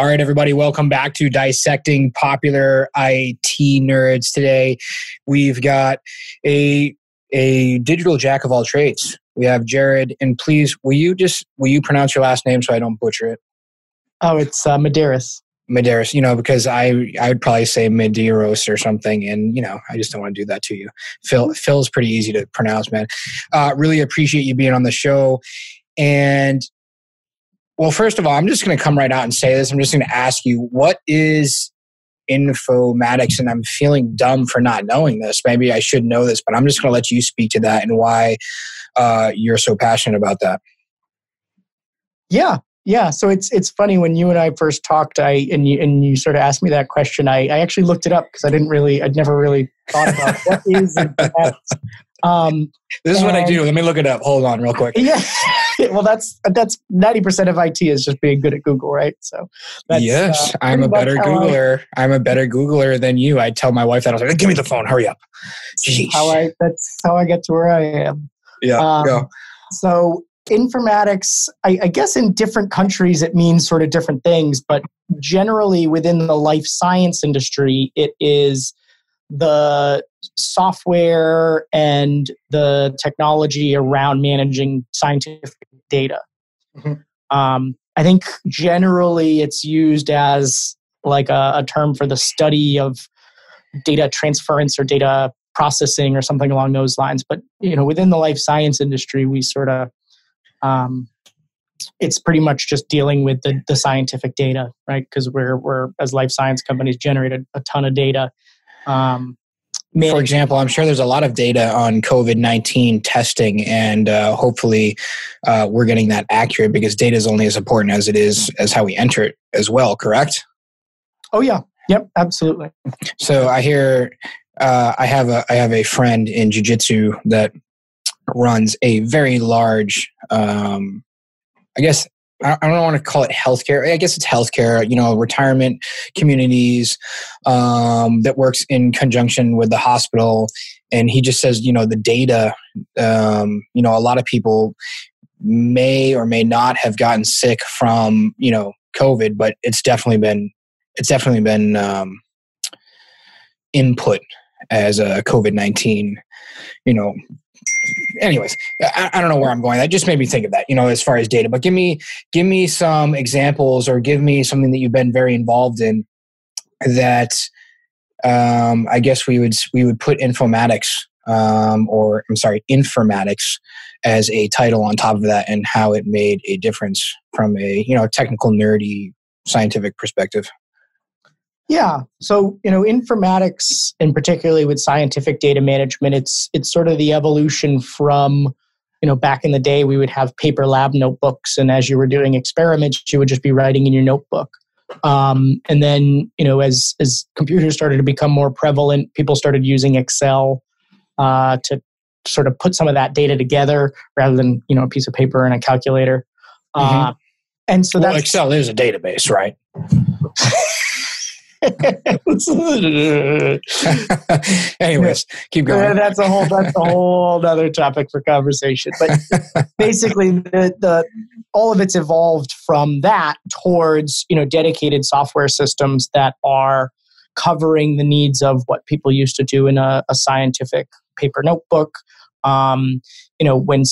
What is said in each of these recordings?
All right, everybody, welcome back to Dissecting Popular IT Nerds. Today, we've got a a digital jack of all trades. We have Jared, and please, will you just will you pronounce your last name so I don't butcher it? Oh, it's uh, Medeiros. Medeiros, you know, because I I would probably say Medeiros or something, and you know, I just don't want to do that to you. Phil Phil's pretty easy to pronounce, man. Uh, really appreciate you being on the show, and well, first of all, I'm just going to come right out and say this. I'm just going to ask you, what is informatics? And I'm feeling dumb for not knowing this. Maybe I should know this, but I'm just going to let you speak to that and why uh, you're so passionate about that. Yeah, yeah, so it's it's funny when you and I first talked, I and you and you sort of asked me that question. I, I actually looked it up because I didn't really, I'd never really thought about what is Um, this is and, what I do. Let me look it up. Hold on, real quick. Yeah, well, that's that's ninety percent of IT is just being good at Google, right? So, yes, uh, I'm a better Googler. I, am a better Googler than you. I tell my wife that I was like, "Give me the phone, hurry up." Jeez. How I that's how I get to where I am. Yeah. Um. So informatics, I, I, guess in different countries it means sort of different things, but generally within the life science industry, it is the software and the technology around managing scientific data. Mm-hmm. Um, I think generally it's used as like a, a term for the study of data transference or data processing or something along those lines. But you know, within the life science industry, we sort of um, it's pretty much just dealing with the, the scientific data, right? Because we're we're as life science companies generated a ton of data. Um, For example, I'm sure there's a lot of data on COVID 19 testing, and uh, hopefully uh, we're getting that accurate because data is only as important as it is as how we enter it as well, correct? Oh, yeah. Yep, absolutely. So I hear uh, I have a I have a friend in jiu-jitsu that runs a very large, um, I guess, I don't want to call it healthcare. I guess it's healthcare, you know, retirement communities um, that works in conjunction with the hospital. And he just says, you know, the data, um, you know, a lot of people may or may not have gotten sick from, you know, COVID, but it's definitely been, it's definitely been um, input as a COVID 19, you know, anyways, I, I, don't know where I'm going. That just made me think of that, you know, as far as data. But give me give me some examples or give me something that you've been very involved in that um, I guess we would we would put informatics um, or I'm sorry, informatics as a title on top of that and how it made a difference from a you know technical nerdy scientific perspective. Yeah. So, you know, informatics and particularly with scientific data management, it's it's sort of the evolution from, you know, back in the day we would have paper lab notebooks and as you were doing experiments, you would just be writing in your notebook. Um, and then, you know, as as computers started to become more prevalent, people started using Excel uh, to sort of put some of that data together rather than, you know, a piece of paper and a calculator. Mm-hmm. Uh, and so well, Excel is a database, right? Anyways, keep going. That's a whole that's a whole other topic for conversation. But basically, the, the all of it's evolved from that towards you know dedicated software systems that are covering the needs of what people used to do in a, a scientific paper notebook. Um, you know, when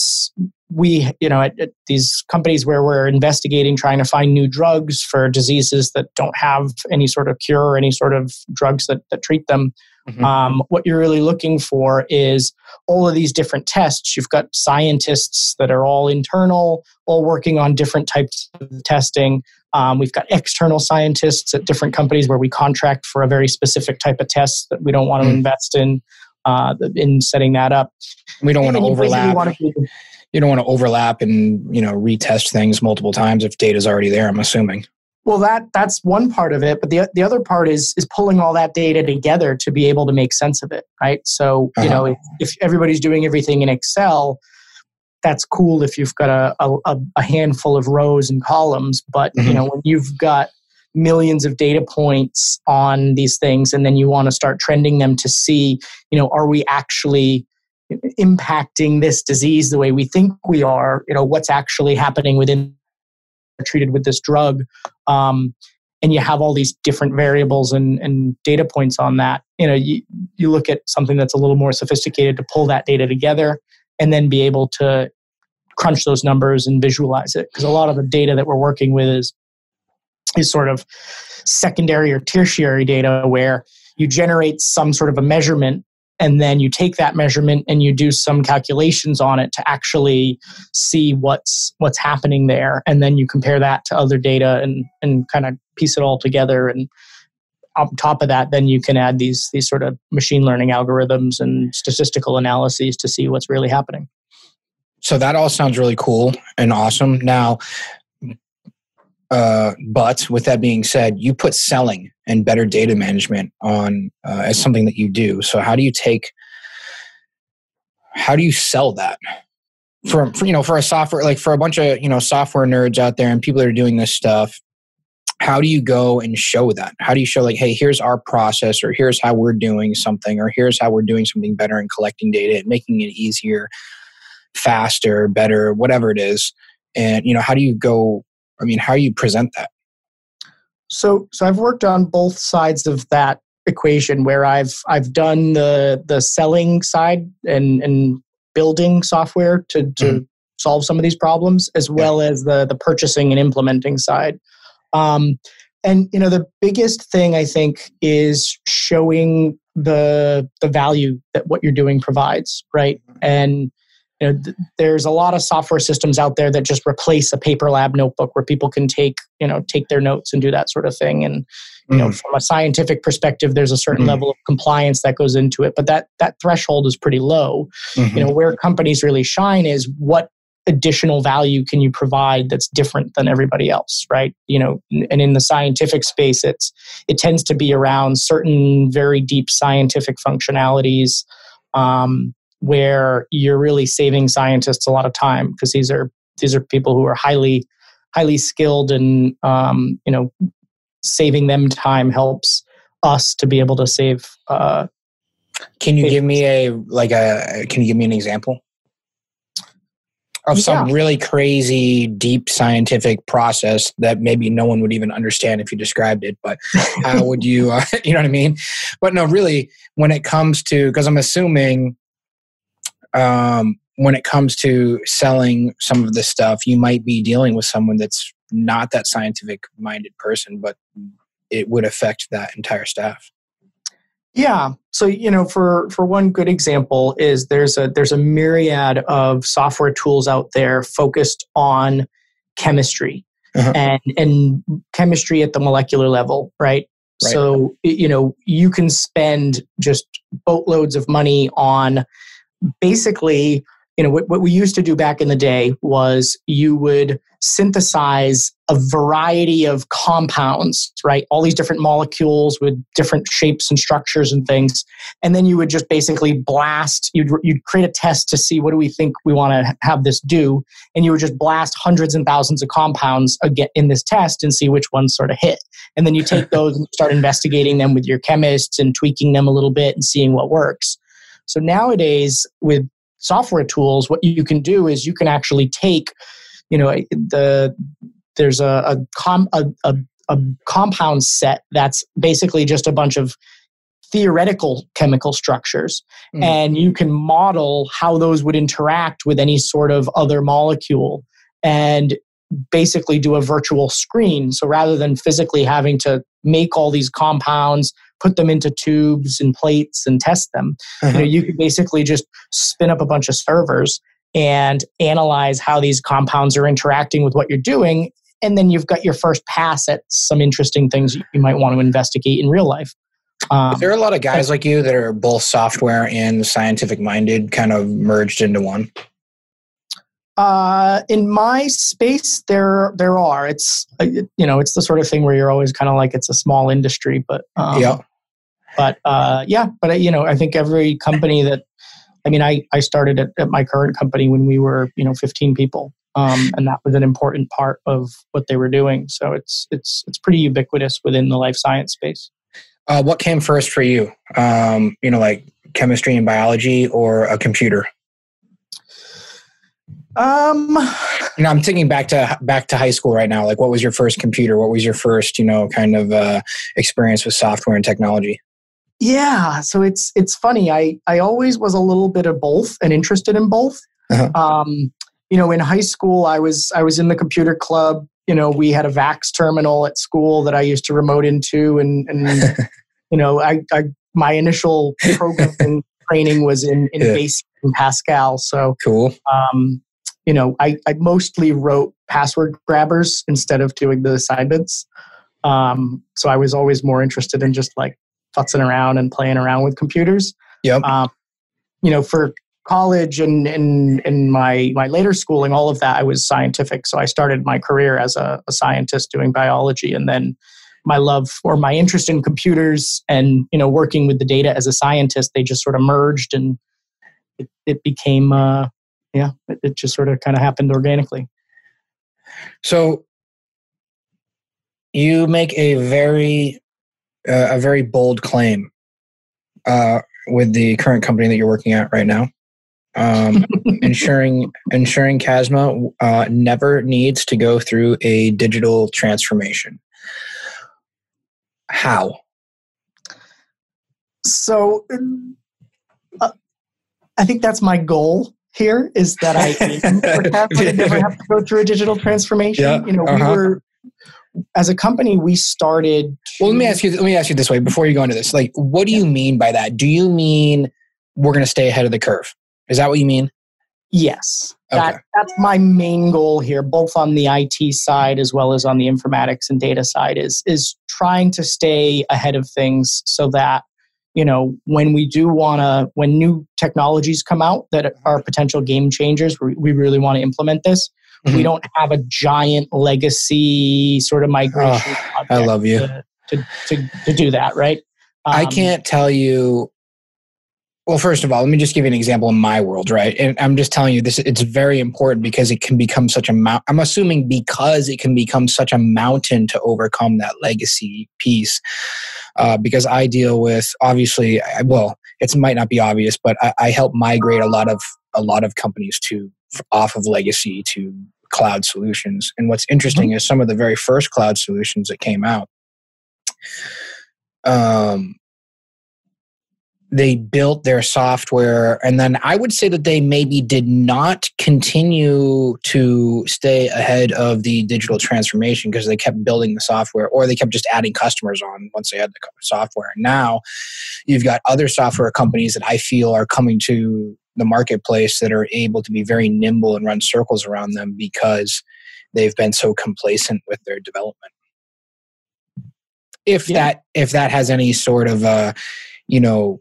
we, you know, at, at, these companies where we're investigating, trying to find new drugs for diseases that don't have any sort of cure or any sort of drugs that, that treat them, mm-hmm. um, what you're really looking for is all of these different tests. You've got scientists that are all internal, all working on different types of testing. Um, we've got external scientists at different companies where we contract for a very specific type of test that we don't want to mm-hmm. invest in uh, in setting that up. We don't want to overlap you don't want to overlap and you know retest things multiple times if data's already there i'm assuming well that that's one part of it but the, the other part is is pulling all that data together to be able to make sense of it right so you uh-huh. know if, if, everybody's doing everything in excel that's cool if you've got a, a, a handful of rows and columns but mm-hmm. you know when you've got millions of data points on these things and then you want to start trending them to see you know are we actually impacting this disease the way we think we are? You know what's actually happening within treated with this drug? Um, and you have all these different variables and, and data points on that. You know you, you look at something that's a little more sophisticated to pull that data together and then be able to crunch those numbers and visualize it because a lot of the data that we're working with is is sort of secondary or tertiary data where you generate some sort of a measurement and then you take that measurement and you do some calculations on it to actually see what's what's happening there. And then you compare that to other data and and kind of piece it all together. And on top of that then you can add these these sort of machine learning algorithms and statistical analyses to see what's really happening. So that all sounds really cool and awesome. Now uh, but with that being said, you put selling and better data management on uh, as something that you do. So how do you take? How do you sell that? For, for you know for a software like for a bunch of you know software nerds out there and people that are doing this stuff how do you go and show that how do you show like hey here's our process or here's how we're doing something or here's how we're doing something better and collecting data and making it easier faster better whatever it is and you know how do you go I mean, how you present that? So, so I've worked on both sides of that equation where I've I've done the the selling side and and building software to to mm-hmm. solve some of these problems, as well yeah. as the the purchasing and implementing side. Um, and you know, the biggest thing I think is showing the the value that what you're doing provides, right? And you know, th- there's a lot of software systems out there that just replace a paper lab notebook where people can take, you know, take their notes and do that sort of thing. And you mm. know, from a scientific perspective, there's a certain mm. level of compliance that goes into it, but that that threshold is pretty low. Mm-hmm. You know, where companies really shine is what additional value can you provide that's different than everybody else right you know and in the scientific space it's it tends to be around certain very deep scientific functionalities um, where you're really saving scientists a lot of time because these are these are people who are highly highly skilled and um, you know saving them time helps us to be able to save uh, can you give me a like a can you give me an example? Of some yeah. really crazy deep scientific process that maybe no one would even understand if you described it but how would you uh, you know what i mean? But no really when it comes to because i'm assuming um, when it comes to selling some of this stuff, you might be dealing with someone that's not that scientific minded person, but it would affect that entire staff. Yeah. So you know, for for one good example is there's a there's a myriad of software tools out there focused on chemistry uh-huh. and and chemistry at the molecular level, right? right? So you know, you can spend just boatloads of money on basically, you know, what, what we used to do back in the day was you would synthesize a variety of compounds, right? All these different molecules with different shapes and structures and things. And then you would just basically blast, you'd, you'd create a test to see what do we think we want to have this do. And you would just blast hundreds and thousands of compounds again in this test and see which ones sort of hit. And then you take those and start investigating them with your chemists and tweaking them a little bit and seeing what works. So nowadays with software tools, what you can do is you can actually take, you know, the there's a a, com, a, a, a compound set that's basically just a bunch of theoretical chemical structures mm. and you can model how those would interact with any sort of other molecule and basically do a virtual screen so rather than physically having to make all these compounds put them into tubes and plates and test them. Uh-huh. You know, uh-huh. you could basically just spin up a bunch of servers and analyze how these compounds are interacting with what you're doing. And then you've got your first pass at some interesting things you might want to investigate in real life. Um, there are a lot of guys like you that are both software and scientific minded, kind of merged into one. Uh, in my space, there there are. It's uh, you know, it's the sort of thing where you're always kind of like it's a small industry, but um, yeah. But uh, yeah, but uh, you know, I think every company that, I mean, I I started at, at my current company when we were you know 15 people, um, and that was an important part of what they were doing. So it's it's it's pretty ubiquitous within the life science space. Uh, what came first for you? Um, you know, like chemistry and biology or a computer? Um, you know, I'm thinking back to back to high school right now. Like, what was your first computer? What was your first, you know, kind of uh, experience with software and technology? Yeah, so it's it's funny. I I always was a little bit of both and interested in both. Uh-huh. Um, you know, in high school, I was I was in the computer club. You know, we had a VAX terminal at school that I used to remote into, and and you know, I, I my initial programming training was in in yeah. Basic and Pascal. So cool. Um, you know, I, I mostly wrote password grabbers instead of doing the assignments. Um, so I was always more interested in just like futzing around and playing around with computers. Yep. Um, you know, for college and in in my my later schooling, all of that I was scientific. So I started my career as a, a scientist doing biology, and then my love or my interest in computers and you know working with the data as a scientist, they just sort of merged and it, it became uh, yeah, it, it just sort of kind of happened organically. So you make a very uh, a very bold claim uh, with the current company that you're working at right now. Um, ensuring ensuring Casma uh, never needs to go through a digital transformation. How? So, uh, I think that's my goal here is that I never have to go through a digital transformation. Yeah, you know, uh-huh. we were as a company we started well let me ask you let me ask you this way before you go into this like what do you mean by that do you mean we're going to stay ahead of the curve is that what you mean yes okay. that, that's my main goal here both on the it side as well as on the informatics and data side is is trying to stay ahead of things so that you know when we do want to when new technologies come out that are potential game changers we, we really want to implement this Mm-hmm. We don't have a giant legacy sort of migration. Oh, I love you to, to, to, to do that, right? Um, I can't tell you. Well, first of all, let me just give you an example in my world, right? And I'm just telling you this. It's very important because it can become such a mount. I'm assuming because it can become such a mountain to overcome that legacy piece. Uh, because I deal with obviously, well, it might not be obvious, but I, I help migrate a lot of a lot of companies to off of legacy to cloud solutions. And what's interesting mm-hmm. is some of the very first cloud solutions that came out, um, they built their software and then i would say that they maybe did not continue to stay ahead of the digital transformation because they kept building the software or they kept just adding customers on once they had the software and now you've got other software companies that i feel are coming to the marketplace that are able to be very nimble and run circles around them because they've been so complacent with their development if yeah. that if that has any sort of uh you know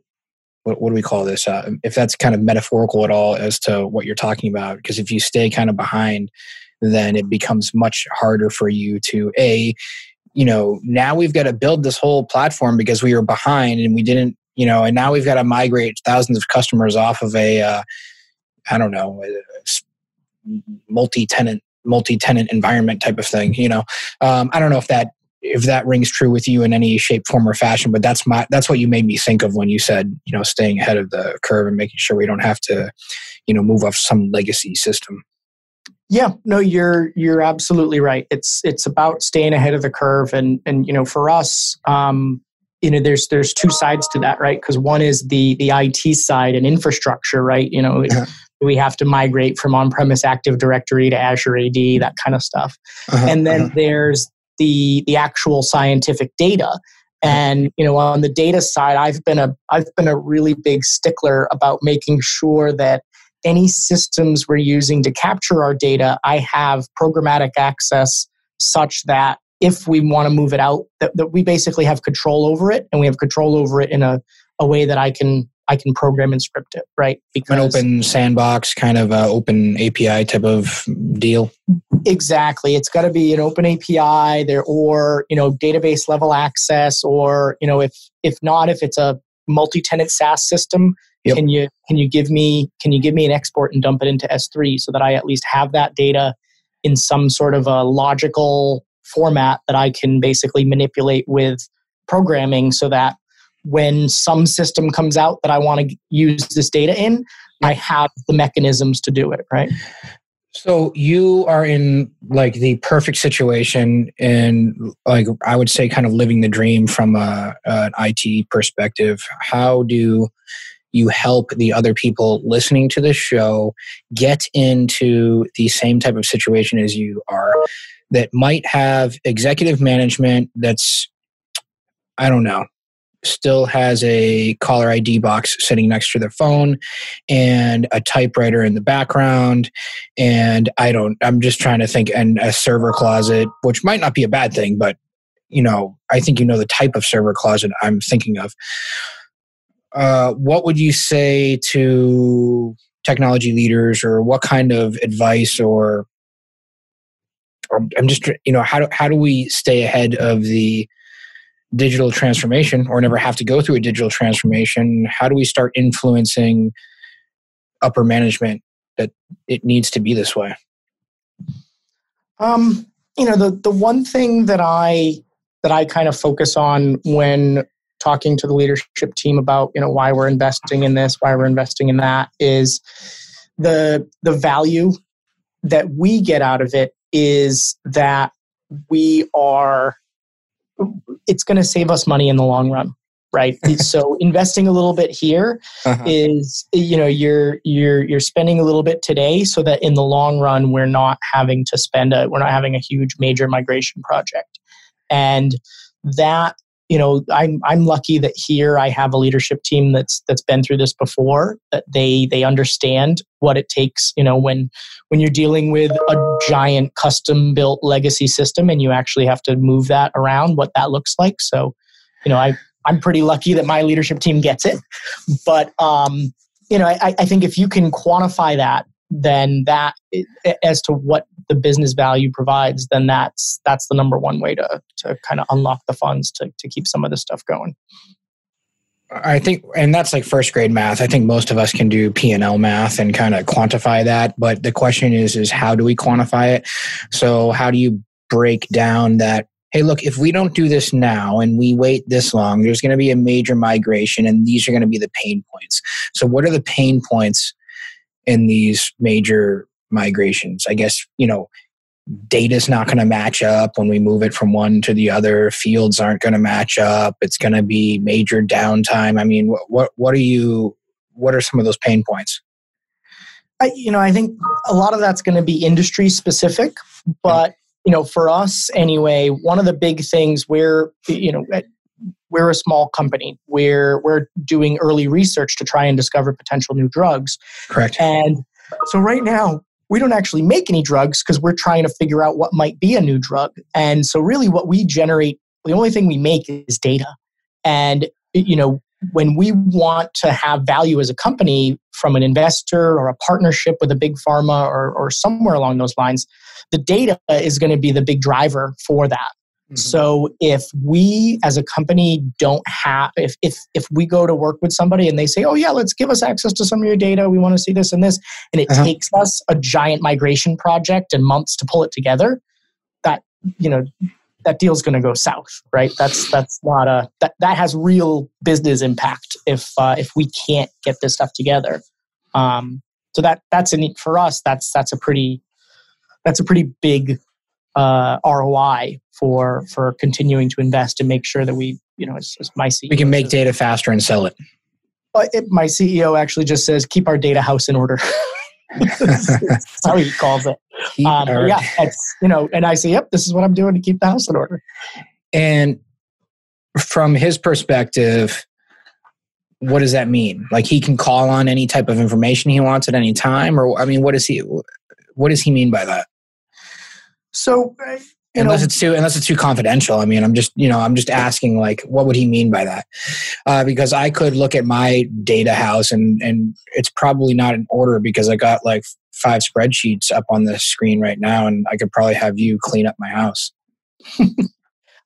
what, what do we call this uh, if that's kind of metaphorical at all as to what you're talking about because if you stay kind of behind then it becomes much harder for you to a you know now we've got to build this whole platform because we were behind and we didn't you know, and now we've got to migrate thousands of customers off of a, uh, I don't know, multi-tenant multi-tenant environment type of thing. You know, um, I don't know if that if that rings true with you in any shape, form, or fashion. But that's my that's what you made me think of when you said you know staying ahead of the curve and making sure we don't have to you know move off some legacy system. Yeah, no, you're you're absolutely right. It's it's about staying ahead of the curve, and and you know for us, um, you know there's there's two sides to that right because one is the the IT side and infrastructure right you know uh-huh. we have to migrate from on-premise active directory to Azure AD that kind of stuff uh-huh. and then uh-huh. there's the the actual scientific data. And you know on the data side I've been a I've been a really big stickler about making sure that any systems we're using to capture our data I have programmatic access such that if we want to move it out that, that we basically have control over it and we have control over it in a, a way that i can i can program and script it right? Because an open sandbox kind of uh, open api type of deal? Exactly. It's got to be an open api there or you know database level access or you know if if not if it's a multi-tenant saas system yep. can you can you give me can you give me an export and dump it into s3 so that i at least have that data in some sort of a logical format that I can basically manipulate with programming so that when some system comes out that I want to use this data in, I have the mechanisms to do it, right? So you are in like the perfect situation, and like I would say, kind of living the dream from a, an IT perspective. How do you help the other people listening to this show get into the same type of situation as you are that might have executive management that's I don't know still has a caller ID box sitting next to their phone and a typewriter in the background. And I don't, I'm just trying to think, and a server closet, which might not be a bad thing, but you know, I think you know the type of server closet I'm thinking of. Uh, what would you say to technology leaders, or what kind of advice, or, I'm just, you know, how do how do we stay ahead of the digital transformation or never have to go through a digital transformation how do we start influencing upper management that it needs to be this way? Um you know the the one thing that i that i kind of focus on when talking to the leadership team about you know why we're investing in this why we're investing in that is the the value that we get out of it is that we are it's going to save us money in the long run right so investing a little bit here uh-huh. is you know you're you're you're spending a little bit today so that in the long run we're not having to spend a we're not having a huge major migration project and that you know i'm i'm lucky that here i have a leadership team that's that's been through this before that they they understand what it takes you know when when you're dealing with a giant custom built legacy system and you actually have to move that around what that looks like. So you know i i'm pretty lucky that my leadership team gets it. But um you know i i think if you can quantify that then that as to what the business value provides then that's that's the number one way to to kind of unlock the funds to to keep some of this stuff going I think, and that's like first grade math. I think most of us can do P and L math and kind of quantify that. But the question is, is how do we quantify it? So how do you break down that? Hey, look, if we don't do this now and we wait this long, there's going to be a major migration, and these are going to be the pain points. So, what are the pain points in these major migrations. I guess, you know, data's not going to match up when we move it from one to the other. Fields aren't going to match up. It's going to be major downtime. I mean, what, what, what are you, what are some of those pain points? I, you know, I think a lot of that's going to be industry specific, but you know, for us anyway, one of the big things we're, you know, we're a small company. We're we're doing early research to try and discover potential new drugs. Correct. And so right now we don't actually make any drugs because we're trying to figure out what might be a new drug. And so really what we generate, the only thing we make is data. And you know, when we want to have value as a company from an investor or a partnership with a big pharma or, or somewhere along those lines, the data is going to be the big driver for that. Mm-hmm. So if we as a company don't have if if if we go to work with somebody and they say, "Oh yeah, let's give us access to some of your data. We want to see this and this." And it uh-huh. takes us a giant migration project and months to pull it together, that you know, that deal's going to go south, right? That's that's not a that that has real business impact if uh, if we can't get this stuff together. Um, so that that's a neat for us. That's that's a pretty that's a pretty big uh, ROI for for continuing to invest and make sure that we, you know, as, as my CEO we can make says, data faster and sell it. Uh, it. My CEO actually just says, "Keep our data house in order." That's how he calls it. Um, yeah, it's you know, and I say, "Yep, this is what I'm doing to keep the house in order." And from his perspective, what does that mean? Like he can call on any type of information he wants at any time, or I mean, what does he? What does he mean by that? So unless know, it's too unless it's too confidential. I mean i'm just you know i'm just asking like what would he mean by that? Uh, because i could look at my data house and and it's probably not in order because i got like five spreadsheets up on the screen right now and i could probably have you clean up my house.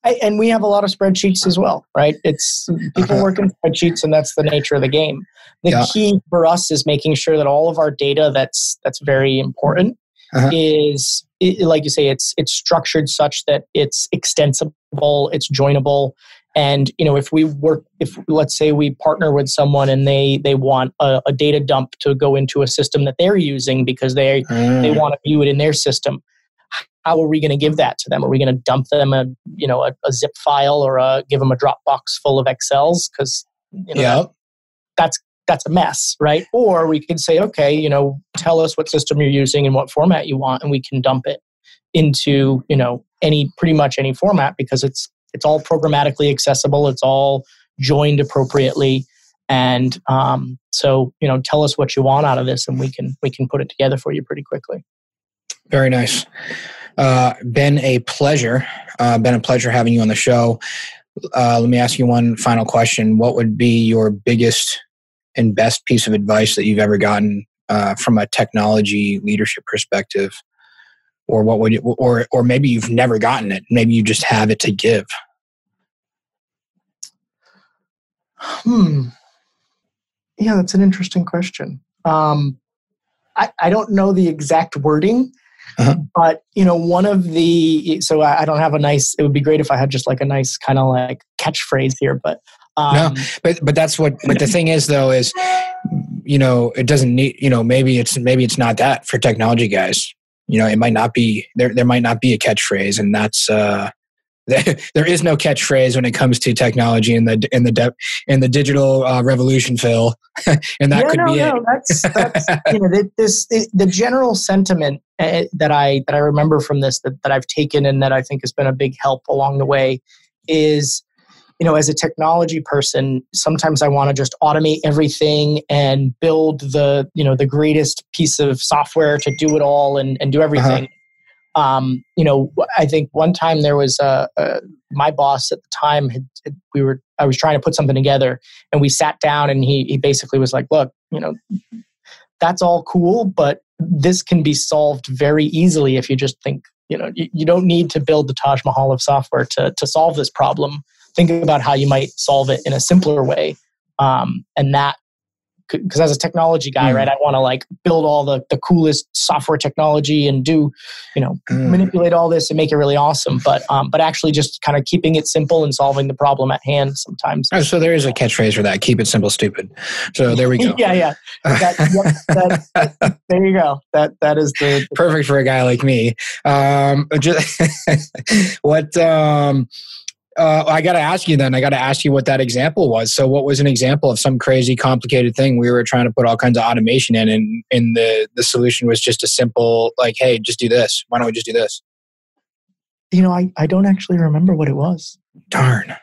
I, and we have a lot of spreadsheets as well right? It's people uh-huh. work in spreadsheets and that's the nature of the game. The yeah. key for us is making sure that all of our data that's that's very important uh-huh. is it, like you say it's it's structured such that it's extensible it's joinable and you know if we work if let's say we partner with someone and they they want a, a data dump to go into a system that they're using because they mm. they want to view it in their system how are we going to give that to them are we going to dump them a you know a, a zip file or a, give them a dropbox full of excels because you know, yeah. that's that's a mess right or we can say okay you know tell us what system you're using and what format you want and we can dump it into you know any pretty much any format because it's it's all programmatically accessible. It's all joined appropriately. And um, so, you know, tell us what you want out of this, and we can we can put it together for you pretty quickly. Very nice. Uh, been a pleasure. Uh, been a pleasure having you on the show. Uh, let me ask you one final question. What would be your biggest and best piece of advice that you've ever gotten uh, from a technology leadership perspective? Or what would you, or or maybe you've never gotten it. Maybe you just have it to give. Hmm. Yeah that's an interesting question. Um, I, I don't know the exact wording uh-huh. but you know one of the so I, I, don't have a nice it would be great if i had just like a nice kind of like catchphrase here but um, no but but that's what but the thing is though is you know it doesn't need you know maybe it's maybe it's not that for technology guys you know it might not be there there might not be a catchphrase and that's uh there is no catchphrase when it comes to technology in the in the de- in the digital uh, revolution, Phil, and that yeah, could no, be no, it. That's, that's you know this it, the general sentiment uh, that I that I remember from this that, that I've taken and that I think has been a big help along the way is you know, as a technology person, sometimes I want to just automate everything and build the, you know, the greatest piece of software to do it all and, and do uh-huh. everything. Uh-huh. Um, you know, I think one time there was a, a my boss at the time had, had, we were I was trying to put something together and we sat down and he he basically was like, look, you know, that's all cool, but this can be solved very easily if you just think, you know, you, you don't need to build the Taj Mahal of software to to solve this problem think about how you might solve it in a simpler way um, and that because as a technology guy, mm. right, I want to like build all the, the coolest software technology and do, you know, mm. manipulate all this and make it really awesome. But um, but actually just kind of keeping it simple and solving the problem at hand sometimes. Oh, so there is a catchphrase for that: "Keep it simple, stupid." So there we go. yeah, yeah. That, yep, that, there you go. That that is the, the perfect for a guy like me. Um, just what um uh, I got to ask you then. I got to ask you what that example was. So, what was an example of some crazy, complicated thing we were trying to put all kinds of automation in, and and the the solution was just a simple, like, hey, just do this. Why don't we just do this? You know, I I don't actually remember what it was. Darn.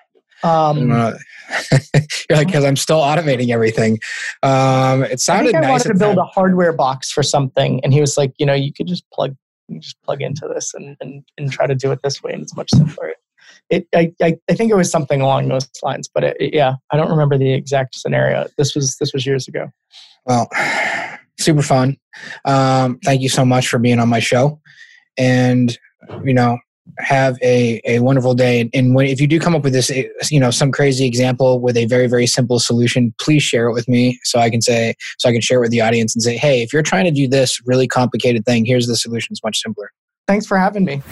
Um, You're like because I'm still automating everything. Um, it sounded I, I nice. wanted to build a hardware box for something, and he was like, you know, you could just plug, you just plug into this and, and and try to do it this way, and it's much simpler it, I, I, I, think it was something along those lines, but it, it, yeah, I don't remember the exact scenario. This was this was years ago. Well, super fun. Um, thank you so much for being on my show, and you know, have a, a wonderful day. And, and when, if you do come up with this, you know, some crazy example with a very very simple solution, please share it with me so I can say so I can share it with the audience and say, hey, if you're trying to do this really complicated thing, here's the solution. It's much simpler. Thanks for having me.